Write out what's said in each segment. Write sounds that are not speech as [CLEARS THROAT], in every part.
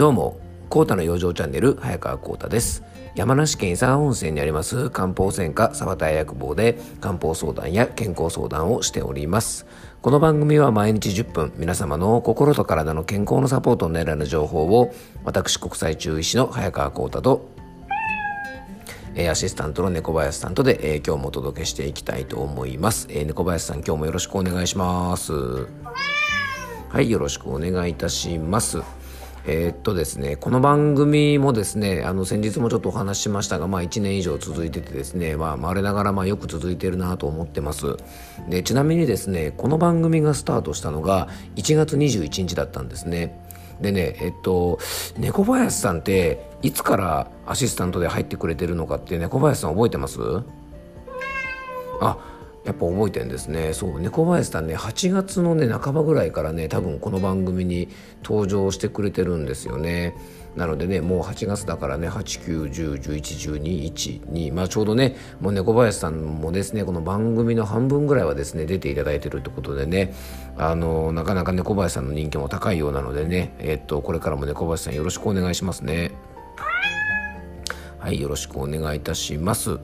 どうも、コータの養生チャンネル、早川コータです。山梨県伊沢温泉にあります漢方専科沢田薬房で漢方相談や健康相談をしております。この番組は毎日10分、皆様の心と体の健康のサポートを狙う情報を、私国際中医師の早川コータとえーアシスタントの猫林さんとで、えー今日もお届けしていきたいと思います、えー猫林さん今日もよろしくお願いしますはいよろしくお願いいたしますえーっとですねこの番組もですねあの先日もちょっとお話ししましたが、まあ、1年以上続いててですね、まあ、我ながらまあよく続いてるなと思ってます。でちなみにですねこの番組がスタートしたのが1月21日だったんですね。でねえっと猫林さんっていつからアシスタントで入ってくれてるのかって猫林さん覚えてます？あやっぱ覚えてんですね。そう猫林さんね8月のね半ばぐらいからね多分この番組に登場してくれてるんですよね。なのでねもう8月だからね8910111212まあちょうどねもう猫林さんもですねこの番組の半分ぐらいはですね出ていただいてるってことでねあのなかなか猫林さんの人気も高いようなのでねえっとこれからも猫林さんよろしくお願いしますね。はい、よろしくお願いいたします。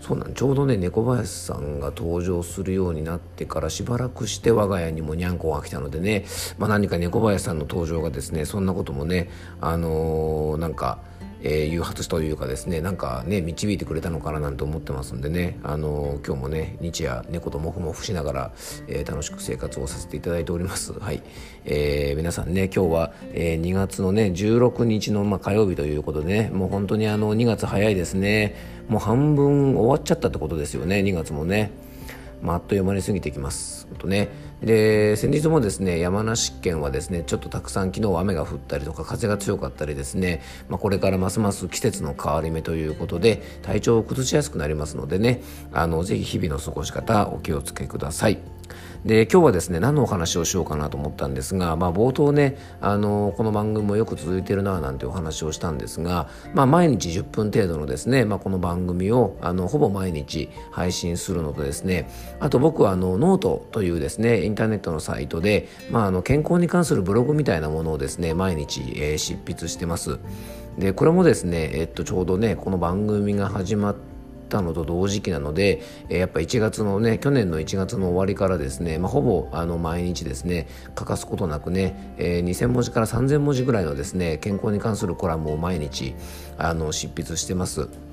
そうなんちょうどね猫林さんが登場するようになってからしばらくして我が家にもにゃんこが来たのでね、まあ、何か猫林さんの登場がですねそんなこともねあのーなんか、えー誘発というかですねなんかね導いてくれたのかななんて思ってますんでね、あのー今日もね日夜猫ともふもふしながら、えー楽しく生活をさせていただいております。はいえー皆さんね今日は、えー2月のね16日の、まあ、火曜日ということでねもう本当にあの2月早いですねもう半分終わっちゃったってことですよね2月もね。まあ、あっという間に過ぎてきます。ほんとね、で先日もですね山梨県はですねちょっとたくさん昨日雨が降ったりとか風が強かったりですね、まあ、これからますます季節の変わり目ということで体調を崩しやすくなりますのでねあのぜひ日々の過ごし方お気をつけください。で今日はですね何のお話をしようかなと思ったんですが、まあ、冒頭ねあのこの番組もよく続いてるななんてお話をしたんですが、まあ、毎日10分程度のですね、まあ、この番組をあのほぼ毎日配信するのとですねあと僕はあのノートというですねインターネットのサイトで、まあ、あの健康に関するブログみたいなものをですね毎日、えー執筆してます。でこれもですね、えっと、ちょうどねこの番組が始まってたのと同時期なので、えーやっぱ1月のね去年の1月の終わりからですね、まあ、ほぼあの毎日ですね欠かすことなくね、えー2000文字から3000文字ぐらいのですね健康に関するコラムを毎日あの執筆してます。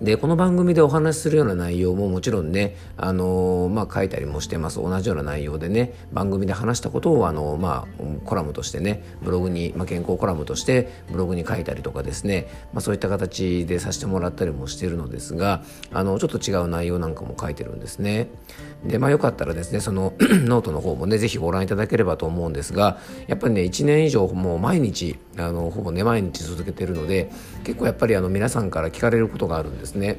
でこの番組でお話しするような内容ももちろんね、あのーまあ、書いたりもしてます同じような内容でね番組で話したことを、あのーまあ、コラムとしてねブログに、まあ、健康コラムとしてブログに書いたりとかですね、まあ、そういった形でさせてもらったりもしてるのですがあのちょっと違う内容なんかも書いてるんですね。でまあよかったらですねその [CLEARS THROAT] ノートの方もねぜひご覧いただければと思うんですがやっぱりね1年以上もう毎日あのほぼね毎日続けてるので結構やっぱりあの皆さんから聞かれることがあるんですね。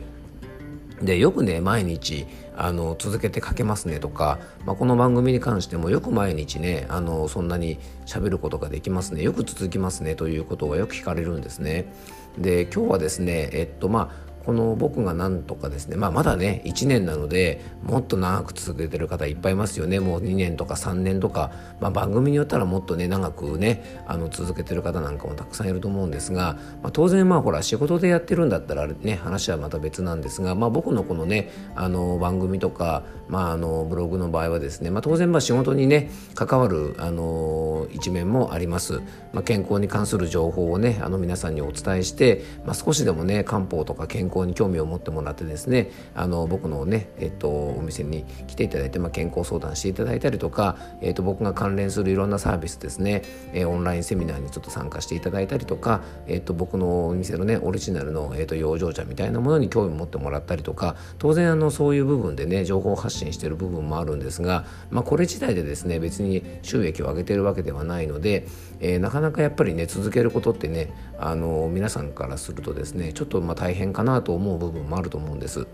でよくね毎日あの続けて書けますねとか、まあ、この番組に関してもよく毎日ねあのそんなに喋ることができますねよく続きますねということがよく聞かれるんですね。で今日はですねえっとまあこの僕がなんとかですね、まあ、まだね1年なのでもっと長く続けてる方いっぱいいますよね。もう2年とか3年とか、まあ、番組によったらもっとね長くねあの続けてる方なんかもたくさんいると思うんですが、まあ、当然まあほら仕事でやってるんだったらね話はまた別なんですが、まあ、僕のこのねあの番組とか、まあ、あのブログの場合はですね、まあ、当然まあ仕事にね関わるあの一面もあります、まあ、健康に関する情報をねあの皆さんにお伝えして、まあ、少しでもね漢方とか健康に興味を持ってもらってですねあの僕のね、えっと、お店に来ていただいて、まあ、健康相談していただいたりとか、えっと、僕が関連するいろんなサービスですね、えーオンラインセミナーにちょっと参加していただいたりとか、えっと、僕のお店のねオリジナルの、えっと、養生茶みたいなものに興味を持ってもらったりとか当然あのそういう部分でね情報発信してる部分もあるんですが、まあ、これ自体でですね別に収益を上げてるわけではないので、えーなかなかやっぱりね続けることってねあの皆さんからするとですねちょっとまあ大変かなとと思う部分もあると思うんです。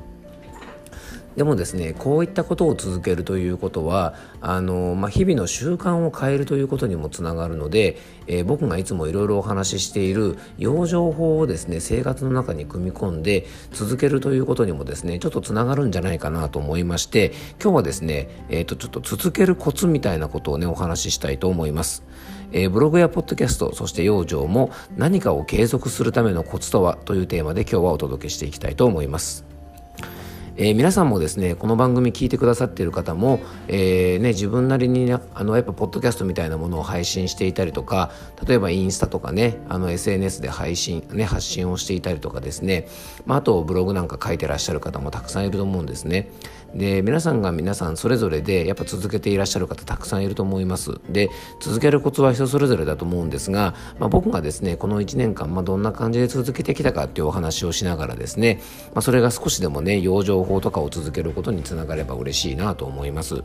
でもですねこういったことを続けるということはあの、まあ、日々の習慣を変えるということにもつながるので、えー、僕がいつもいろいろお話ししている養生法をですね生活の中に組み込んで続けるということにもですねちょっとつながるんじゃないかなと思いまして今日はですね、えー、とちょっと続けるコツみたいなことをねお話ししたいと思います。えー、ブログやポッドキャストそして養生も何かを継続するためのコツとはというテーマで今日はお届けしていきたいと思います。えー、皆さんもですねこの番組聞いてくださっている方も、えーね、自分なりに、あのやっぱポッドキャストみたいなものを配信していたりとか例えばインスタとかねあの SNS で配信、ね、発信をしていたりとかですね、まあ、あとブログなんか書いてらっしゃる方もたくさんいると思うんですね。で皆さんが皆さんそれぞれでやっぱ続けていらっしゃる方たくさんいると思いますで続けるコツは人それぞれだと思うんですが、まあ、僕がですねこの1年間、まあ、どんな感じで続けてきたかっていうお話をしながらですね、まあ、それが少しでもね養生法とかを続けることにつながれば嬉しいなと思います。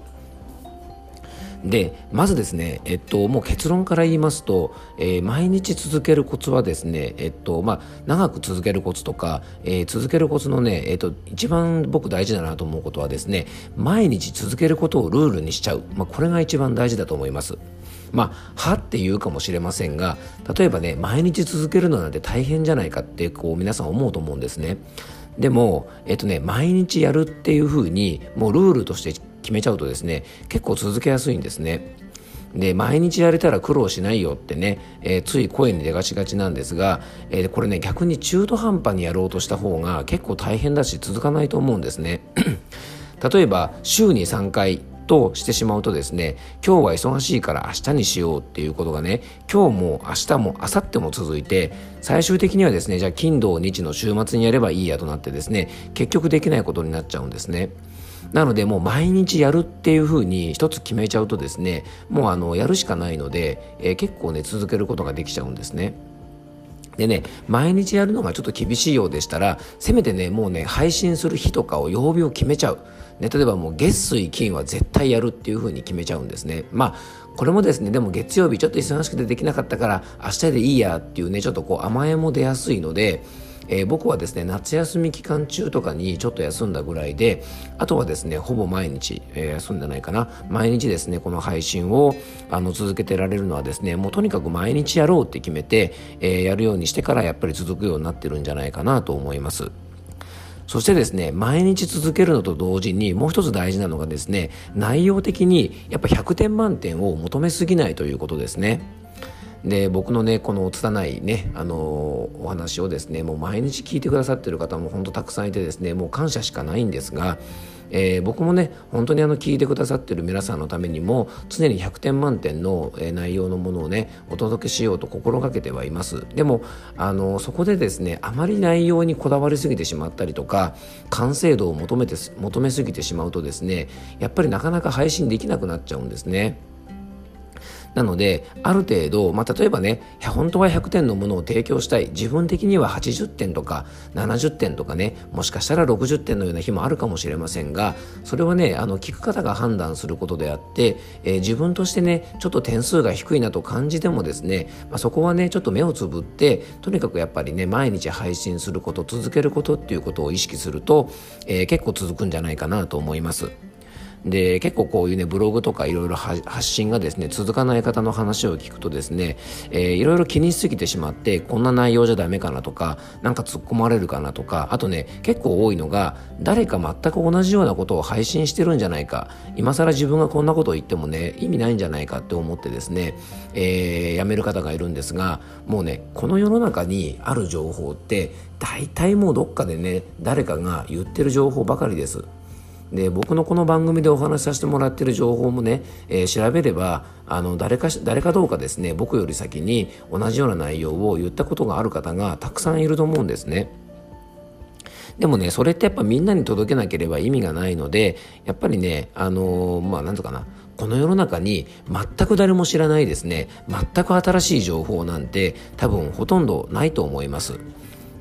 でまずですね、えっと、もう結論から言いますと、えー、毎日続けるコツはですね、えっとまあ、長く続けるコツとか、えー、続けるコツのね、えっと、一番僕大事だなと思うことはですね毎日続けることをルールにしちゃう、まあ、これが一番大事だと思います。まあ、はって言うかもしれませんが例えばね毎日続けるのなんて大変じゃないかってこう皆さん思うと思うんですね。でも、えっとね、毎日やるっていうふうにもうルールとして決めちゃうとですね結構続けやすいんですね。で毎日やれたら苦労しないよってね、えー、つい声に出がちがちなんですが、えー、これね逆に中途半端にやろうとした方が結構大変だし続かないと思うんですね。[CLEARS THROAT] 例えば週に3回としてしまうとですね今日は忙しいから明日にしようっていうことがね今日も明日も明後日も続いて最終的にはですねじゃあ金土日の週末にやればいいやとなってですね結局できないことになっちゃうんですね。なのでもう毎日やるっていうふうに一つ決めちゃうとですねもうあのやるしかないので、えー、結構ね続けることができちゃうんですね。でね、毎日やるのがちょっと厳しいようでしたら、せめてね、もうね、配信する日とかを曜日を決めちゃう。ね、例えばもう月水金は絶対やるっていうふうに決めちゃうんですね。まあ、これもですね、でも月曜日ちょっと忙しくてできなかったから、明日でいいやっていうね、ちょっとこう甘えも出やすいので、えー、僕はですね夏休み期間中とかにちょっと休んだぐらいであとはですねほぼ毎日、えー、休んでないかな毎日ですねこの配信をあの続けてられるのはですねもうとにかく毎日やろうって決めて、えー、やるようにしてからやっぱり続くようになってるんじゃないかなと思います。そしてですね、毎日続けるのと同時にもう一つ大事なのがですね、内容的にやっぱ100点満点を求めすぎないということですね。で僕のねこの拙いねあのお話をですねもう毎日聞いてくださってる方も本当たくさんいてですねもう感謝しかないんですが、えー、僕もね本当にあの聞いてくださってる皆さんのためにも常に100点満点の、え内容のものをねお届けしようと心がけてはいますでもあのそこでですねあまり内容にこだわりすぎてしまったりとか完成度を求めて求めすぎてしまうとですねやっぱりなかなか配信できなくなっちゃうんですね。なのである程度、まあ、例えばね本当は100点のものを提供したい自分的には80点とか70点とかねもしかしたら60点のような日もあるかもしれませんがそれはねあの聞く方が判断することであって、えー、自分としてねちょっと点数が低いなと感じてもですね、まあ、そこはねちょっと目をつぶってとにかくやっぱりね毎日配信すること続けることっていうことを意識すると、えー、結構続くんじゃないかなと思います。で結構こういうねブログとかいろいろ発信がですね続かない方の話を聞くとですね、いろいろ気にしすぎてしまってこんな内容じゃダメかなとかなんか突っ込まれるかなとかあとね結構多いのが誰か全く同じようなことを配信してるんじゃないか今更自分がこんなことを言ってもね意味ないんじゃないかって思ってですね、えー、やめる方がいるんですがもうねこの世の中にある情報って大体もうどっかでね誰かが言ってる情報ばかりです。で僕のこの番組でお話しさせてもらってる情報もね、えー、調べればあの誰か誰かどうかですね僕より先に同じような内容を言ったことがある方がたくさんいると思うんですね。でもね、それってやっぱみんなに届けなければ意味がないので、やっぱりね、あのー、まあ、なんとかな、この世の中に全く誰も知らないですね、全く新しい情報なんて多分ほとんどないと思います。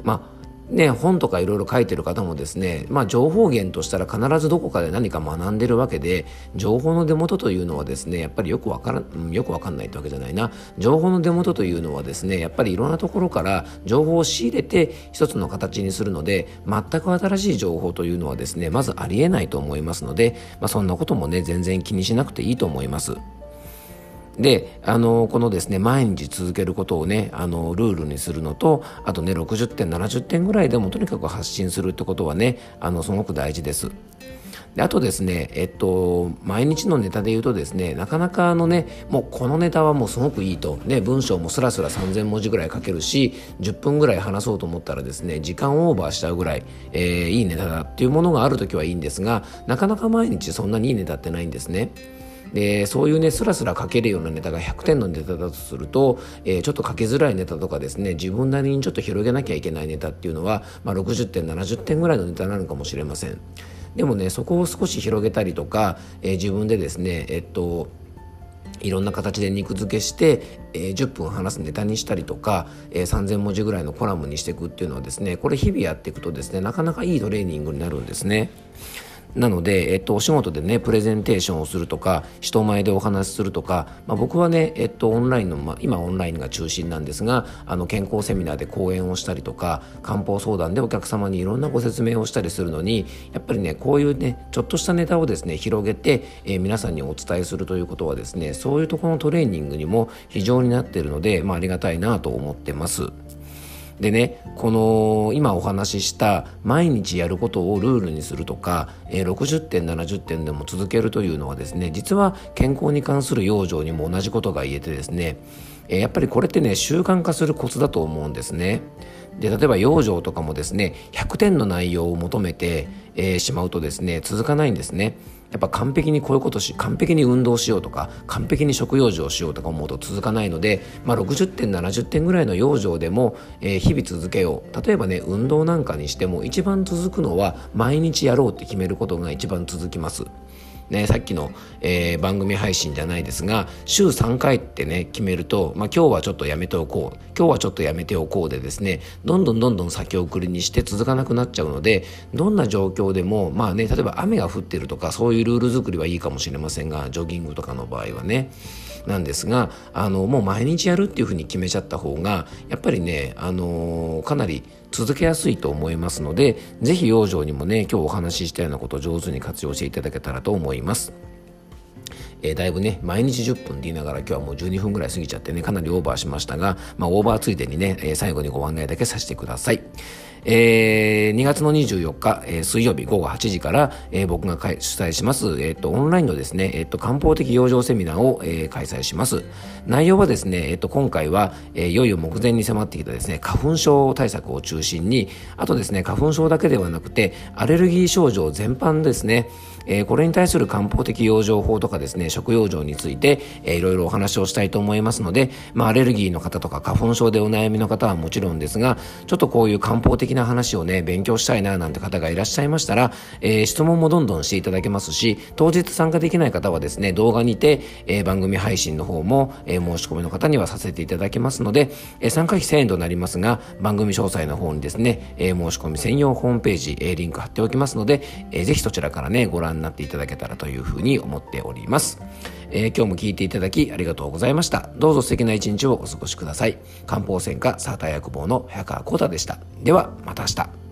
まあね、本とかいろいろ書いてる方もですね、まあ、情報源としたら必ずどこかで何か学んでるわけで情報の出元というのはですねやっぱりよくわからよくわかんないってわけじゃないな情報の出元というのはですねやっぱりいろんなところから情報を仕入れて一つの形にするので全く新しい情報というのはですねまずありえないと思いますので、まあ、そんなこともね全然気にしなくていいと思います。で、あの、このですね、毎日続けることをね、あの、ルールにするのと、あとね、60点、70点ぐらいでもとにかく発信するってことはね、あの、すごく大事です。であとですね、えっと、毎日のネタで言うとですね、なかなかあのね、もうこのネタはもうすごくいいと、ね、文章もスラスラ3000文字ぐらい書けるし、10分ぐらい話そうと思ったらですね、時間オーバーしちゃうぐらい、えー、いいネタだっていうものがあるときはいいんですが、なかなか毎日そんなにいいネタってないんですね。でそういうねスラスラ書けるようなネタが100点のネタだとすると、えー、ちょっと書きづらいネタとかですね自分なりにちょっと広げなきゃいけないネタっていうのは、まあ、60点70点ぐらいのネタなのかもしれませんでもねそこを少し広げたりとか、えー、自分でですねえっといろんな形で肉付けして、えー、10分話すネタにしたりとか、えー、3,000文字ぐらいのコラムにしていくっていうのはですねこれ日々やっていくとですねなかなかいいトレーニングになるんですね。なので、えっと、お仕事でねプレゼンテーションをするとか人前でお話しするとか、まあ、僕はね、えっと、オンラインの、まあ、今オンラインが中心なんですがあの健康セミナーで講演をしたりとか漢方相談でお客様にいろんなご説明をしたりするのにやっぱりねこういうねちょっとしたネタをですね広げて、えー、皆さんにお伝えするということはですねそういうところのトレーニングにも非常になっているので、まあ、ありがたいなと思ってます。でねこの今お話しした毎日やることをルールにするとか、え、60点70点でも続けるというのはですね実は健康に関する養生にも同じことが言えてですね、え、やっぱりこれってね習慣化するコツだと思うんですね。で例えば養生とかもですね100点の内容を求めて、えー、しまうとですね続かないんですね。やっぱ完璧にこういうことし完璧に運動しようとか完璧に食用生をしようとか思うと続かないので、まあ、60点70点ぐらいの養生でも、えー、日々続けよう例えばね運動なんかにしても一番続くのは毎日やろうって決めることが一番続きます。ね、さっきの、えー、番組配信じゃないですが週3回ってね決めると、まあ、今日はちょっとやめておこう今日はちょっとやめておこうでですねどんどんどんどん先送りにして続かなくなっちゃうのでどんな状況でもまあね例えば雨が降ってるとかそういうルール作りはいいかもしれませんがジョギングとかの場合はね。なんですがあのもう毎日やるっていうふうに決めちゃった方がやっぱりねあのかなり続けやすいと思いますので是非養生にもね今日お話ししたようなことを上手に活用していただけたらと思います。えー、だいぶね、毎日10分って言いながら今日はもう12分ぐらい過ぎちゃってね、かなりオーバーしましたが、まあ、オーバーついでにね、え、最後にご案内だけさせてください。えー、2月の24日、えー、水曜日午後8時から、えー、僕が主催します、えーと、オンラインのですね、えーと、漢方的養生セミナーを、えー、開催します。内容はですね、えーと、今回は、えー、いよいよ目前に迫ってきたですね、花粉症対策を中心に、あとですね、花粉症だけではなくて、アレルギー症状全般ですね、えー、これに対する漢方的養生法とかですね、食養生について、えー、いろいろお話をしたいと思いますので、まあ、アレルギーの方とか花粉症でお悩みの方はもちろんですが、ちょっとこういう漢方的な話をね、勉強したいななんて方がいらっしゃいましたら、えー、質問もどんどんしていただけますし、当日参加できない方はですね、動画にて、えー、番組配信の方も、えー、申し込みの方にはさせていただけますので、えー、参加費1000円となりますが、番組詳細の方にですね、えー、申し込み専用ホームページ、えー、リンク貼っておきますので、えー、ぜひそちらからね、ご覧になっていただけたらというふうに思っております。えー、今日も聞いていただきありがとうございました。どうぞ素敵な一日をお過ごしください。漢方専科サーター薬房の早川幸太でした。では、また明日。